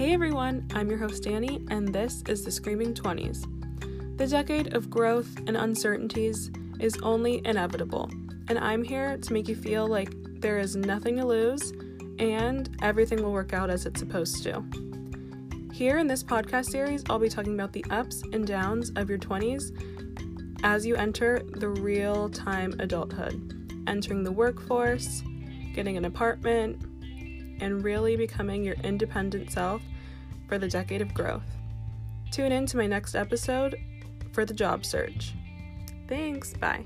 Hey everyone, I'm your host Danny, and this is the Screaming 20s. The decade of growth and uncertainties is only inevitable, and I'm here to make you feel like there is nothing to lose and everything will work out as it's supposed to. Here in this podcast series, I'll be talking about the ups and downs of your 20s as you enter the real time adulthood, entering the workforce, getting an apartment, and really becoming your independent self for the decade of growth. Tune in to my next episode for the job search. Thanks, bye.